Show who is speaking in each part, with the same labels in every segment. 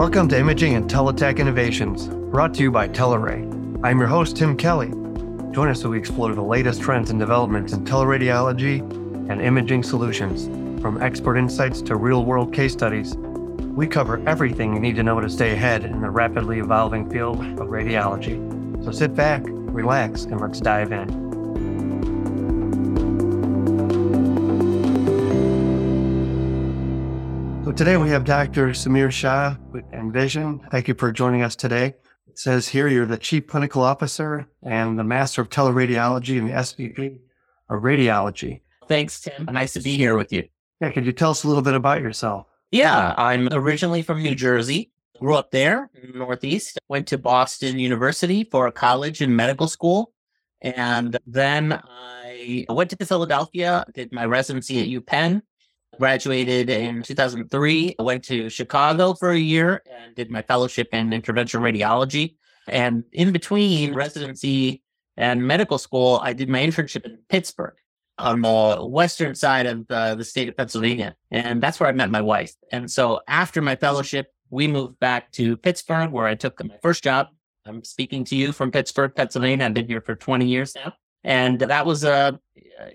Speaker 1: Welcome to Imaging and Teletech Innovations, brought to you by Teleray. I'm your host, Tim Kelly. Join us as we explore the latest trends and developments in teleradiology and imaging solutions. From expert insights to real world case studies, we cover everything you need to know to stay ahead in the rapidly evolving field of radiology. So sit back, relax, and let's dive in. Today we have Dr. Samir Shah with Envision. Thank you for joining us today. It says here you're the Chief Clinical Officer and the Master of Teleradiology and the SVP of Radiology.
Speaker 2: Thanks, Tim. Nice to be here with you.
Speaker 1: Yeah, could you tell us a little bit about yourself?
Speaker 2: Yeah, I'm originally from New Jersey. Grew up there in the Northeast. Went to Boston University for a college and medical school. And then I went to Philadelphia, did my residency at UPenn, graduated in 2003. I went to Chicago for a year and did my fellowship in interventional radiology. And in between residency and medical school, I did my internship in Pittsburgh on the western side of uh, the state of Pennsylvania. And that's where I met my wife. And so after my fellowship, we moved back to Pittsburgh, where I took my first job. I'm speaking to you from Pittsburgh, Pennsylvania. I've been here for 20 years now. And that was a uh,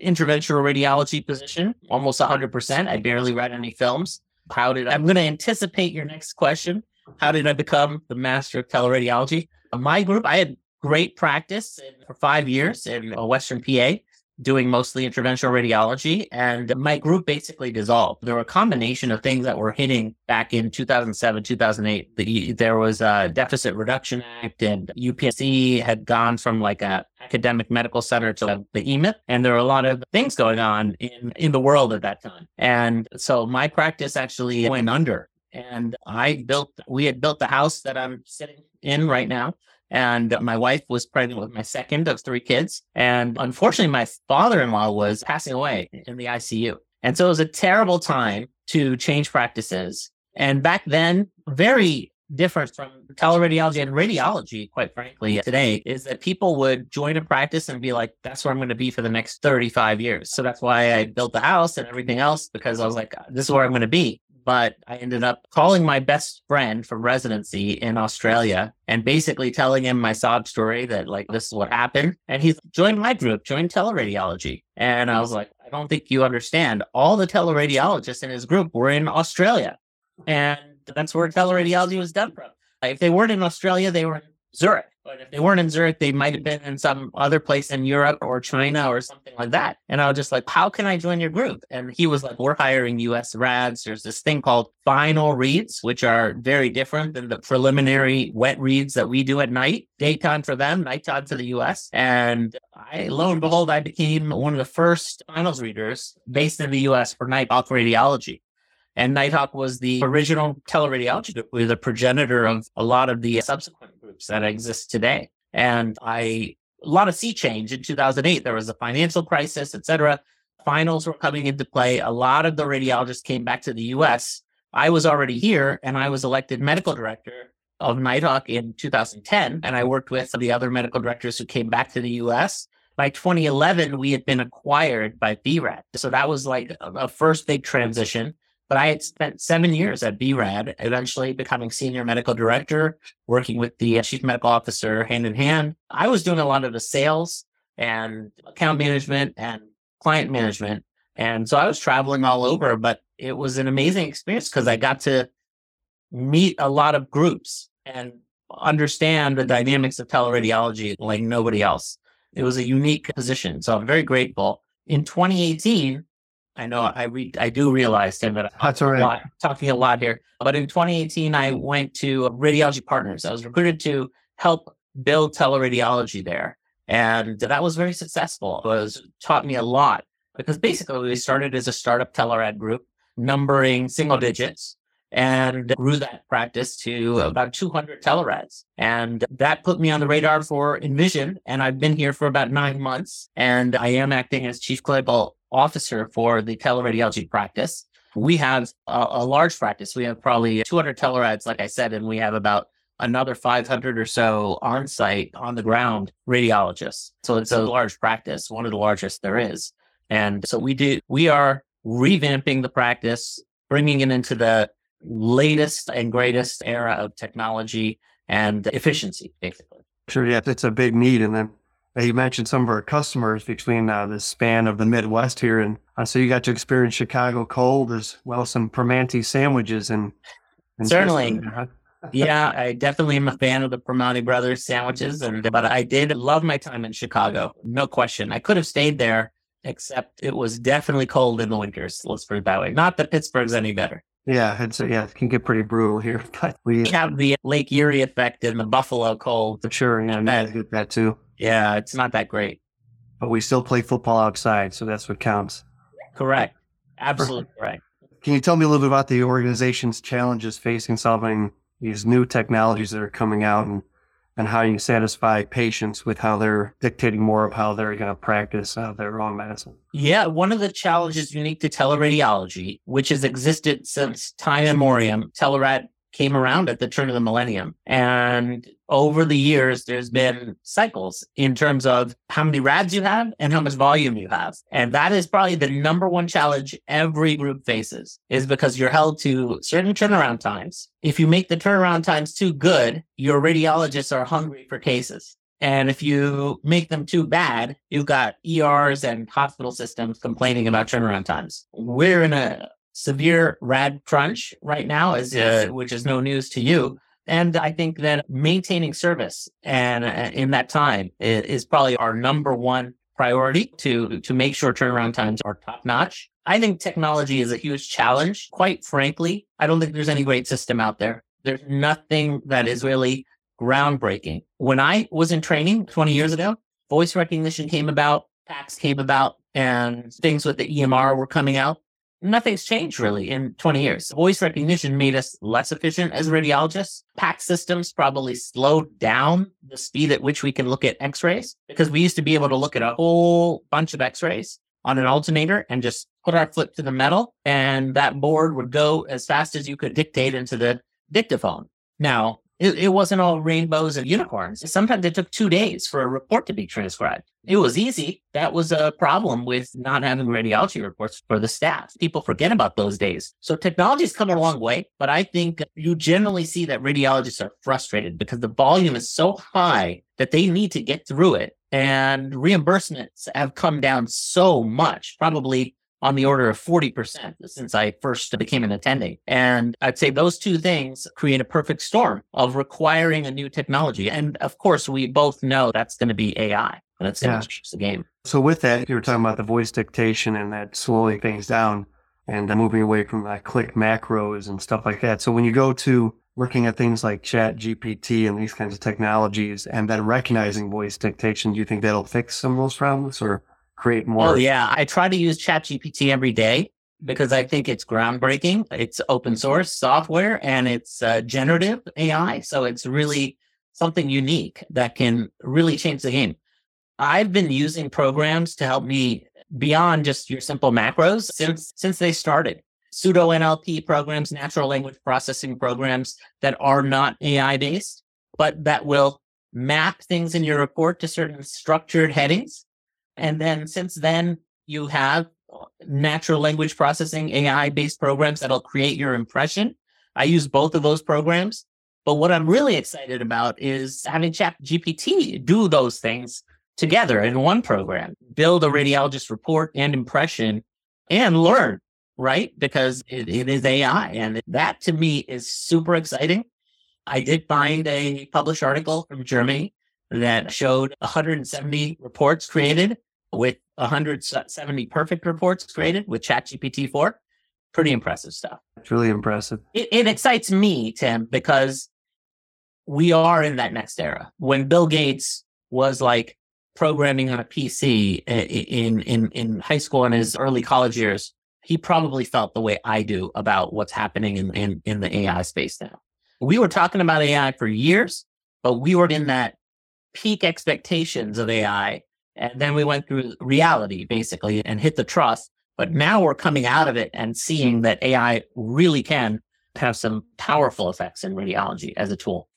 Speaker 2: interventional radiology position, almost 100%. I barely read any films. How did I, I'm going to anticipate your next question. How did I become the master of teleradiology? My group, I had great practice for five years in uh, Western PA doing mostly interventional radiology. And my group basically dissolved. There were a combination of things that were hitting back in 2007, 2008. The, there was a Deficit Reduction Act, and UPMC had gone from like a academic medical center to the EMIT. And there were a lot of things going on in, in the world at that time. And so my practice actually went under. And I built, we had built the house that I'm sitting in right now. And my wife was pregnant with my second of three kids. And unfortunately, my father in law was passing away in the ICU. And so it was a terrible time to change practices. And back then, very different from teleradiology and radiology, quite frankly, today is that people would join a practice and be like, that's where I'm going to be for the next 35 years. So that's why I built the house and everything else because I was like, this is where I'm going to be but I ended up calling my best friend from residency in Australia and basically telling him my sob story that like this is what happened. And he's joined my group, joined teleradiology. And I was like, I don't think you understand. All the teleradiologists in his group were in Australia. And that's where teleradiology was done from. If they weren't in Australia, they were in Zurich. But if they weren't in Zurich, they might have been in some other place in Europe or China or something like that. And I was just like, how can I join your group? And he was like, we're hiring US rads. There's this thing called final reads, which are very different than the preliminary wet reads that we do at night. Daytime for them, nighttime for the US. And I, lo and behold, I became one of the first finals readers based in the US for night Nighthawk radiology. And Nighthawk was the original teleradiology, the progenitor of a lot of the subsequent groups that exist today. And I, a lot of sea change in 2008. There was a financial crisis, et cetera. Finals were coming into play. A lot of the radiologists came back to the US. I was already here and I was elected medical director of Nighthawk in 2010. And I worked with some of the other medical directors who came back to the US. By 2011, we had been acquired by vRad. So that was like a first big transition. But I had spent seven years at vRad, eventually becoming senior medical director, working with the chief medical officer hand in hand. I was doing a lot of the sales and account management and client management. And so I was traveling all over, but it was an amazing experience because I got to meet a lot of groups and understand the dynamics of teleradiology like nobody else. It was a unique position. So I'm very grateful. In 2018, I know hmm. I read, I do realize Tim that
Speaker 1: That's all right.
Speaker 2: lot, talking a lot here. But in 2018, I went to Radiology Partners. I was recruited to help build teleradiology there, and that was very successful. It was taught me a lot because basically we started as a startup telerad group, numbering single digits, and grew that practice to about 200 telerads. And that put me on the radar for Envision. And I've been here for about nine months and I am acting as chief clinical officer for the teleradiology practice. We have a, a, large practice. We have probably 200 telerads, like I said, and we have about another 500 or so on site, on the ground radiologists. So it's a large practice, one of the largest there is. And so we do, we are revamping the practice, bringing it into the latest and greatest era of technology and efficiency, basically.
Speaker 1: Sure, yeah, it's a big need. And then you mentioned some of our customers between uh, the span of the Midwest here, and uh, so you got to experience Chicago cold as well as some Primanti sandwiches and, and
Speaker 2: certainly. yeah, I definitely am a fan of the Primanti Brothers sandwiches, and but I did love my time in Chicago, no question. I could have stayed there, except it was definitely cold in the winters. Let's put it that way. Not that Pittsburgh's any better.
Speaker 1: Yeah, it's yeah, it can get pretty brutal here, but
Speaker 2: we have the Lake Erie effect and the Buffalo cold.
Speaker 1: Sure, yeah, that, get that too.
Speaker 2: Yeah, it's not that great,
Speaker 1: but we still play football outside, so that's what counts.
Speaker 2: Correct, absolutely correct.
Speaker 1: Can you tell me a little bit about the organization's challenges facing solving these new technologies that are coming out and and how you satisfy patients with how they're dictating more of how they're going to practice uh, their own medicine.
Speaker 2: Yeah, one of the challenges unique to teleradiology, which has existed since time immemorial, telerad came around at the turn of the millennium. And over the years, there's been cycles in terms of how many rads you have and how much volume you have. And that is probably the number one challenge every group faces is because you're held to certain turnaround times. If you make the turnaround times too good, your radiologists are hungry for cases. And if you make them too bad, you've got ERs and hospital systems complaining about turnaround times. We're in a severe rad crunch right now, is uh, which is no news to you. And I think that maintaining service and uh, in that time is, is probably our number one priority to to make sure turnaround times are top notch. I think technology is a huge challenge. Quite frankly, I don't think there's any great system out there. There's nothing that is really groundbreaking. When I was in training 20 years ago, voice recognition came about, PACS came about, and things with the EMR were coming out nothing's changed really in 20 years. Voice recognition made us less efficient as radiologists. PAC systems probably slowed down the speed at which we can look at x-rays because we used to be able to look at a whole bunch of x-rays on an alternator and just put our foot to the metal and that board would go as fast as you could dictate into the dictaphone. Now, it, it, wasn't all rainbows and unicorns. Sometimes it took two days for a report to be transcribed. It was easy. That was a problem with not having radiology reports for the staff. People forget about those days. So technology's come a long way, but I think you generally see that radiologists are frustrated because the volume is so high that they need to get through it. And reimbursements have come down so much, probably on the order of 40% since I first became an attending. And I'd say those two things create a perfect storm of requiring a new technology. And of course, we both know that's going to be AI. And that's yeah. the game.
Speaker 1: So with that, you were talking about the voice dictation and that slowing things down and uh, moving away from that click macros and stuff like that. So when you go to looking at things like chat GPT and these kinds of technologies and then recognizing voice dictation, do you think that'll fix some of those problems or create more.
Speaker 2: Oh yeah, I try to use ChatGPT every day because I think it's groundbreaking. It's open source software and it's uh, generative AI, so it's really something unique that can really change the game. I've been using programs to help me beyond just your simple macros since since they started. Pseudo NLP programs, natural language processing programs that are not AI based, but that will map things in your report to certain structured headings and then mm-hmm. since then, you have uh, natural language processing AI based programs that'll create your impression. I use both of those programs. But what I'm really excited about is having Chat GPT do those things together in one program, build a radiologist report and impression and learn, right? Because it, it is AI. And that to me is super exciting. I did find a published article from Germany that showed 170 reports created with 170 perfect reports created with ChatGPT 4. Pretty impressive stuff.
Speaker 1: It's really impressive.
Speaker 2: It, it excites me, Tim, because we are in that next era. When Bill Gates was like programming on a PC in, in, in high school and his early college years, he probably felt the way I do about what's happening in, in, in the AI space now. We were talking about AI for years, but we were in that peak expectations of AI and then we went through reality basically and hit the trough. But now we're coming out of it and seeing that AI really can have some powerful effects in radiology as a tool.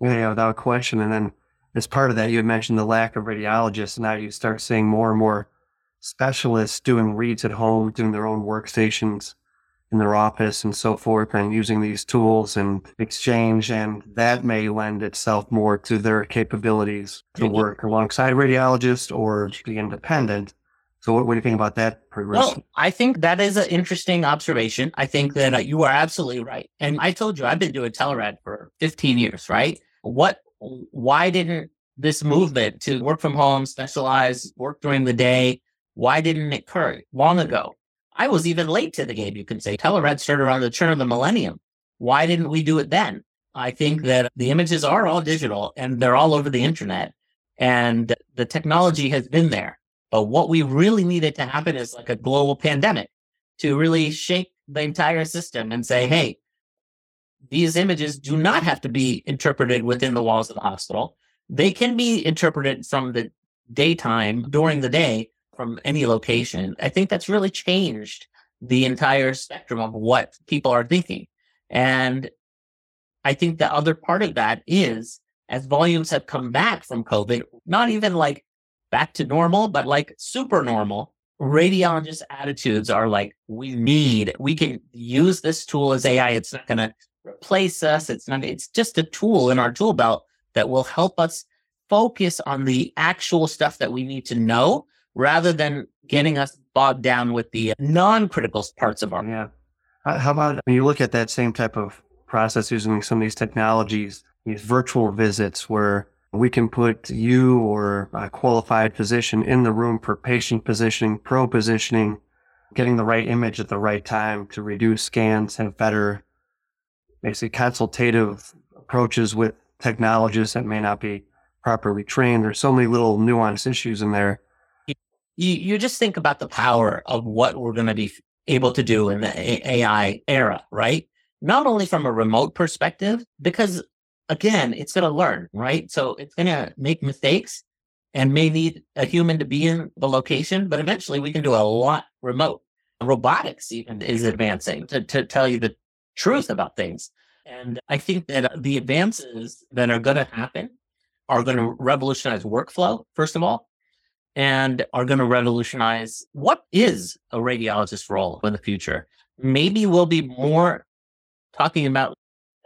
Speaker 1: Yeah, without question. And then as part of that, you had mentioned the lack of radiologists. And Now you start seeing more and more specialists doing reads at home, doing their own workstations. In their office and so forth and using these tools and exchange. And that may lend itself more to their capabilities to work alongside radiologists or be independent. So what, what do you think about that progression?
Speaker 2: Well, I think that is an interesting observation. I think that uh, you are absolutely right. And I told you, I've been doing telerad for 15 years, right? What, why didn't this movement to work from home, specialize, work during the day, why didn't it occur long ago? I was even late to the game, you can say. Telerad started around the turn of the millennium. Why didn't we do it then? I think that the images are all digital and they're all over the internet and the technology has been there. But what we really needed to happen is like a global pandemic to really shake the entire system and say, hey, these images do not have to be interpreted within the walls of the hospital. They can be interpreted from the daytime during the day from any location. I think that's really changed the entire spectrum of what people are thinking. And I think the other part of that is as volumes have come back from COVID, not even like back to normal, but like super normal, radiologists' attitudes are like, we need, we can use this tool as AI. It's not going to replace us. It's not, it's just a tool in our tool belt that will help us focus on the actual stuff that we need to know rather than getting us bogged down with the non-critical parts of our.
Speaker 1: Yeah. How about when you look at that same type of process using some of these technologies, these virtual visits where we can put you or a qualified physician in the room for patient positioning, pro positioning, getting the right image at the right time to reduce scans, and better, basically consultative approaches with technologists that may not be properly trained. There's so many little nuanced issues in there
Speaker 2: you, you just think about the power of what we're going to be able to do in the AI era, right? Not only from a remote perspective, because again, it's going to learn, right? So it's going to make mistakes and may need a human to be in the location, but eventually we can do a lot remote. Robotics even is advancing to, to tell you the truth about things. And I think that the advances that are going to happen are going to revolutionize workflow, first of all, and are going to revolutionize what is a radiologist role in the future. Maybe we'll be more talking about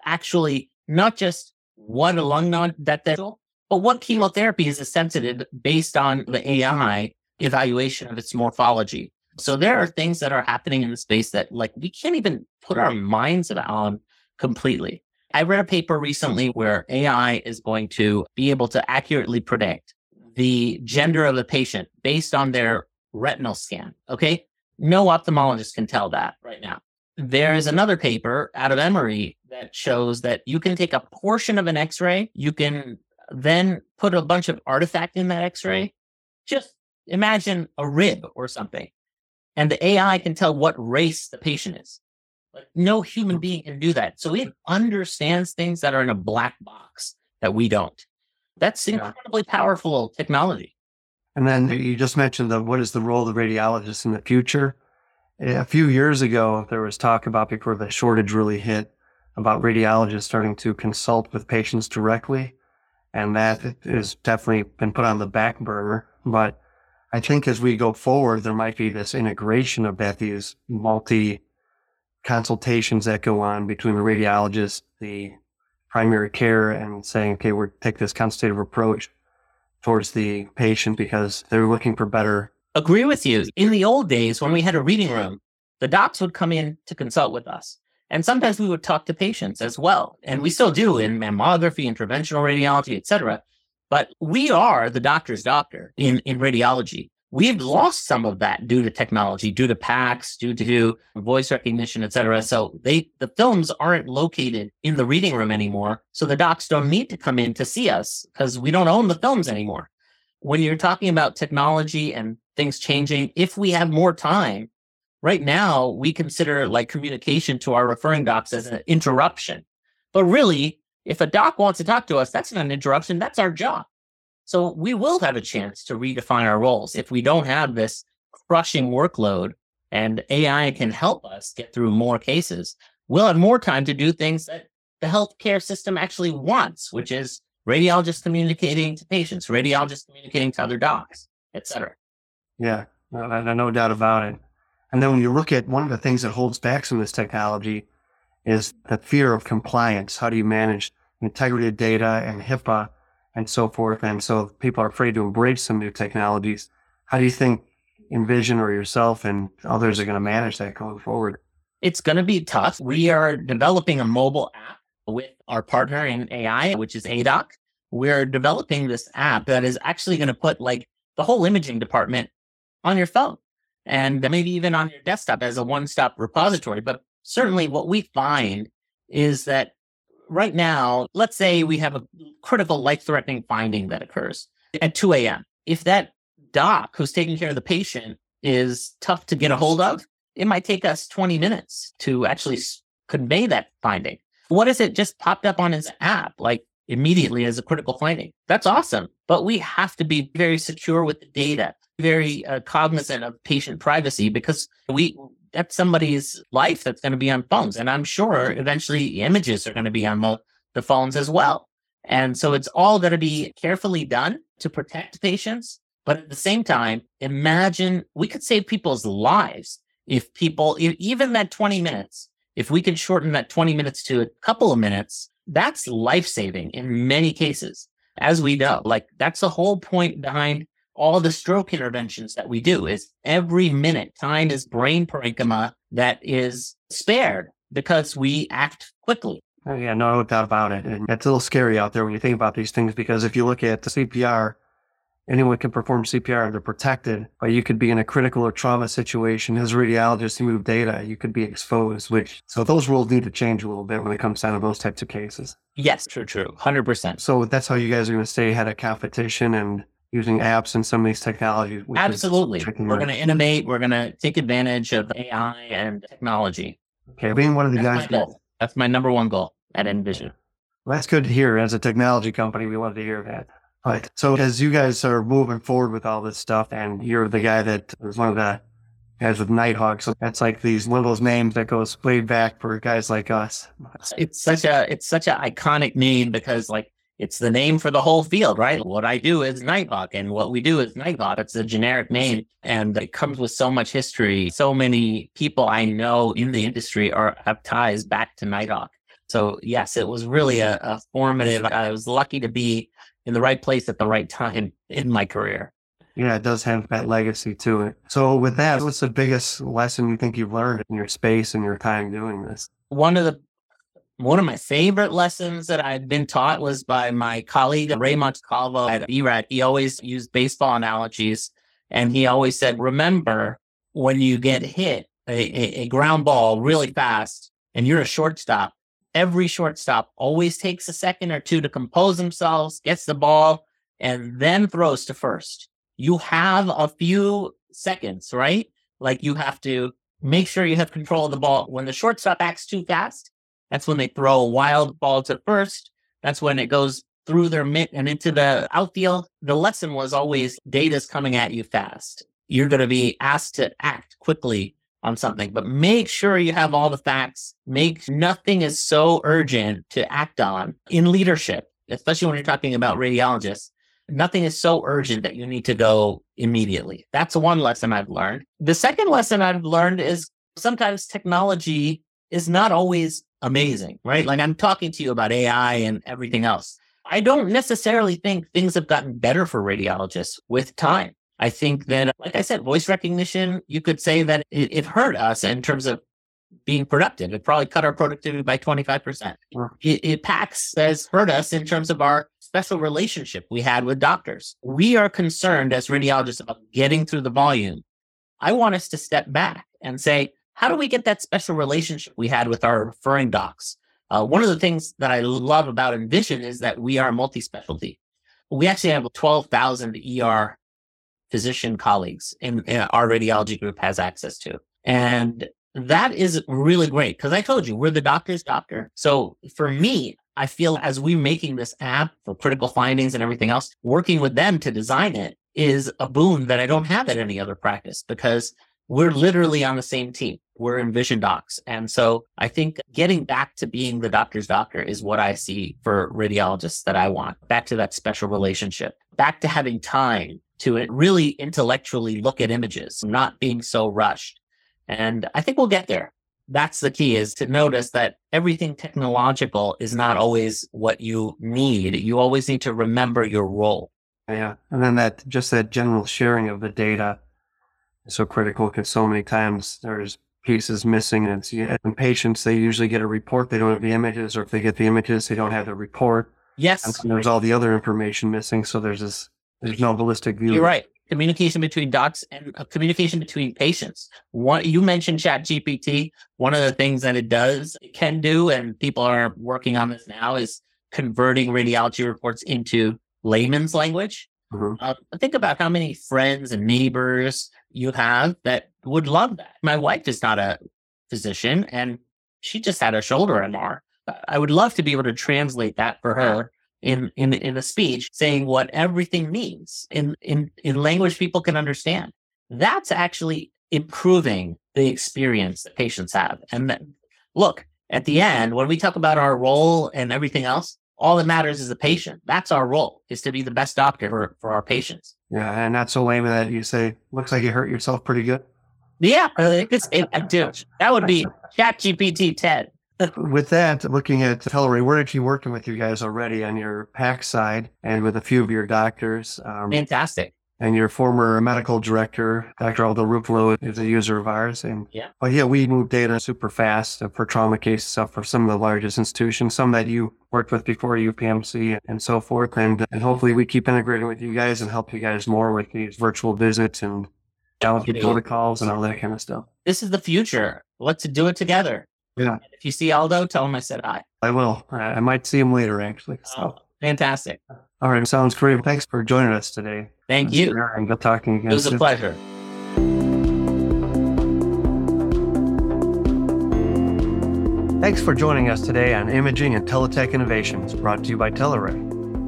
Speaker 2: actually not just what a lung node that but what chemotherapy is sensitive based on the AI evaluation of its morphology. So there are things that are happening in the space that like we can't even put our minds on completely. I read a paper recently where AI is going to be able to accurately predict the gender of the patient based on their retinal scan. Okay. No ophthalmologist can tell that right now. There is another paper out of Emory that shows that you can take a portion of an x ray, you can then put a bunch of artifact in that x ray. Just imagine a rib or something. And the AI can tell what race the patient is. But no human hmm. being can do that. So it understands things that are in a black box that we don't. That's incredibly yeah. powerful technology.
Speaker 1: And then you just mentioned the what is the role of the radiologist in the future? Eh, a few years ago, there was talk about before the shortage really hit about radiologists starting to consult with patients directly. And that has definitely been put on the back burner. But I think as we go forward, there might be this integration of that, these multi consultations that go on between the radiologist, the primary care and saying, okay, we're take this consultative approach towards the patient because they're looking for better.
Speaker 2: Agree with you. In the old days, when we had a reading room, the docs would come in to consult with us. And sometimes we would talk to patients as well. And we still do in mammography, interventional radiology, etc. But we are the doctor's doctor in, in radiology. We've lost some of that due to technology, due to PACS, due to voice recognition, et cetera. So they, the films aren't located in the reading room anymore. So the docs don't need to come in to see us because we don't own the films anymore. When you're talking about technology and things changing, if we have more time, right now we consider like communication to our referring docs as an interruption. But really, if a doc wants to talk to us, that's not an interruption. That's our job. So we will have a chance to redefine our roles if we don't have this crushing workload and AI can help us get through more cases. We'll have more time to do things that the healthcare system actually wants, which is radiologists communicating to patients, radiologists communicating to other docs, etc.
Speaker 1: Yeah, no, no doubt about it. And then when you look at one of the things that holds back some of this technology is the fear of compliance. How do you manage integrity of data and HIPAA and so forth? And so people are afraid to embrace some new technologies. How do you think Envision or yourself and others are going to manage that going forward?
Speaker 2: It's going to be tough. We are developing a mobile app with our partner in AI, which is Aidoc. We're developing this app that is actually going to put like the whole imaging department on your phone and maybe even on your desktop as a one stop repository. But certainly what we find is that right now, let's say we have a critical life threatening finding that occurs at 2 a.m. If that doc who's taking care of the patient is tough to get a hold of, it might take us 20 minutes to actually convey that finding. What if it just popped up on his app, like immediately as a critical finding? That's awesome. But we have to be very secure with the data, very uh, cognizant of patient privacy because we, that's somebody's life that's going to be on phones. And I'm sure eventually images are going to be on the phones as well. And so it's all going to be carefully done to protect patients. But at the same time, imagine we could save people's lives if people, even that 20 minutes, if we could shorten that 20 minutes to a couple of minutes, that's life saving in many cases. As we know, like that's the whole point behind all the stroke interventions that we do is every minute time is brain parenchyma that is spared because we act quickly.
Speaker 1: Oh, yeah, no doubt about it. And it's a little scary out there when you think about these things because if you look at the CPR, anyone can perform CPR. They're protected, but you could be in a critical or trauma situation. As a radiologist, you move data, you could be exposed, which, so those rules need to change a little bit when it comes down to those types of cases.
Speaker 2: Yes, true, true. 100%.
Speaker 1: So that's how you guys are going to stay ahead of competition and using apps and some of these technologies.
Speaker 2: Absolutely. We're going to innovate. We're going to take advantage of AI and technology.
Speaker 1: Okay. Being one of the
Speaker 2: that's
Speaker 1: guys.
Speaker 2: My that's my number one goal at Envision.
Speaker 1: Well, that's good to hear. As a technology company, we wanted to hear that. All right. So as you guys are moving forward with all this stuff, and you're the guy that was one of the guys with Nighthawk, so that's like these one of those names that goes way back for guys like us.
Speaker 2: It's such a it's such an iconic name because like it's the name for the whole field, right? What I do is Nighthawk, and what we do is Nighthawk. It's a generic name, and it comes with so much history. So many people I know in the industry are have ties back to Nighthawk. So yes, it was really a, a formative. I was lucky to be in the right place at the right time in my career.
Speaker 1: Yeah, it does have that legacy to it. So with that, what's the biggest lesson you think you've learned in your space and your time doing this?
Speaker 2: One of the one of my favorite lessons that I've been taught was by my colleague Ray Montecalvo at vRad. He always used baseball analogies, and he always said, "Remember when you get hit a, a, a ground ball really fast, and you're a shortstop, every shortstop always takes a second or two to compose themselves, gets the ball, and then throws to first. You have a few seconds, right? Like you have to make sure you have control of the ball. When the shortstop acts too fast, that's when they throw wild ball to first. That's when it goes through their mitt and into the outfield. The lesson was always data's coming at you fast. You're going to be asked to act quickly on something, but make sure you have all the facts. Make nothing is so urgent to act on in leadership, especially when you're talking about radiologists. Nothing is so urgent that you need to go immediately. That's one lesson I've learned. The second lesson I've learned is sometimes technology is not always amazing, right? Mm-hmm. Like I'm talking to you about AI and everything else. I don't necessarily think things have gotten better for radiologists with time. I think that, like I said, voice recognition, you could say that it, it hurt us in terms of being productive. It probably cut our productivity by 25%. Mm-hmm. It, it PACS has hurt us in terms of our special relationship we had with doctors. We are concerned as radiologists about getting through the volume. I want us to step back and say, how do we get that special relationship we had with our referring docs? Uh, one of the things that I love about Envision is that we are multi-specialty. We actually have 12,000 ER physician colleagues in, in our radiology group has access to. And that is really great because I told you we're the doctor's doctor. So for me, I feel as we're making this app for critical findings and everything else, working with them to design it is a boon that I don't have at any other practice because we're literally on the same team. We're Envision docs. And so I think getting back to being the doctor's doctor is what I see for radiologists that I want. Back to that special relationship, back to having time to really intellectually look at images, not being so rushed. And I think we'll get there. That's the key is to notice that everything technological is not always what you need. You always need to remember your role.
Speaker 1: Yeah. And then that just that general sharing of the data is so critical because so many times there's pieces missing and it's in patients they usually get a report they don't have the images or if they get the images they don't have the report
Speaker 2: Yes.
Speaker 1: and there's all the other information missing so there's this there's no holistic view
Speaker 2: You're right. Communication between docs and uh, communication between patients. One, you mentioned Chat GPT. One of the things that it does, it can do, and people are working on this now, is converting radiology reports into layman's language.
Speaker 1: Mhm.
Speaker 2: Uh, think about how many friends and neighbors you have that would love that. My wife is not a physician and she just had a shoulder MR. I would love to be able to translate that for her in in in a speech, saying what everything means in in in language people can understand. That's actually improving the experience that patients have. And that, look, at the end, when we talk about our role and everything else, all that matters is the patient. That's our role, is to be the best doctor for, for our patients.
Speaker 1: yeah and not so lame that you say looks like you hurt yourself pretty good
Speaker 2: Yeah, I it, dude, that would be ChatGPT 10.
Speaker 1: with that looking at Teleray we're actually working with you guys already on your PAC side and with a few of your doctors um,
Speaker 2: Fantastic.
Speaker 1: and your former medical director, Dr. Aldo Rupolo, is a user of ours. And
Speaker 2: Yeah.
Speaker 1: but yeah, we move data super fast for trauma cases stuff for some of the largest institutions, some that you worked with before UPMC and so forth. And and hopefully we keep integrating with you guys and help you guys more with these virtual visits and
Speaker 2: Yeah.
Speaker 1: protocols and all that kind of stuff.
Speaker 2: This is the future. Let's do it together.
Speaker 1: Yeah.
Speaker 2: And If you see Aldo, tell him I said hi.
Speaker 1: I will. I, I might see him later actually. Oh, so
Speaker 2: Oh, fantastic.
Speaker 1: all right, sounds great. Thanks for joining us today.
Speaker 2: Thank you.
Speaker 1: And good talking again.
Speaker 2: It was a pleasure.
Speaker 1: Thanks for joining us today on Imaging and Teletech Innovations, brought to you by Teleray.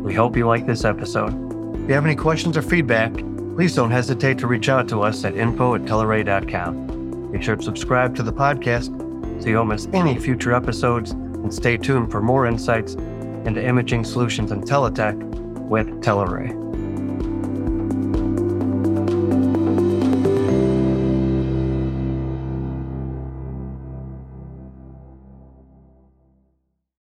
Speaker 1: We hope you like this episode. If you have any questions or feedback, please don't hesitate to reach out to us at info at teleray.com. Be sure to subscribe to the podcast so you don't miss any future episodes and stay tuned for more insights into imaging solutions and teletech with Teleray.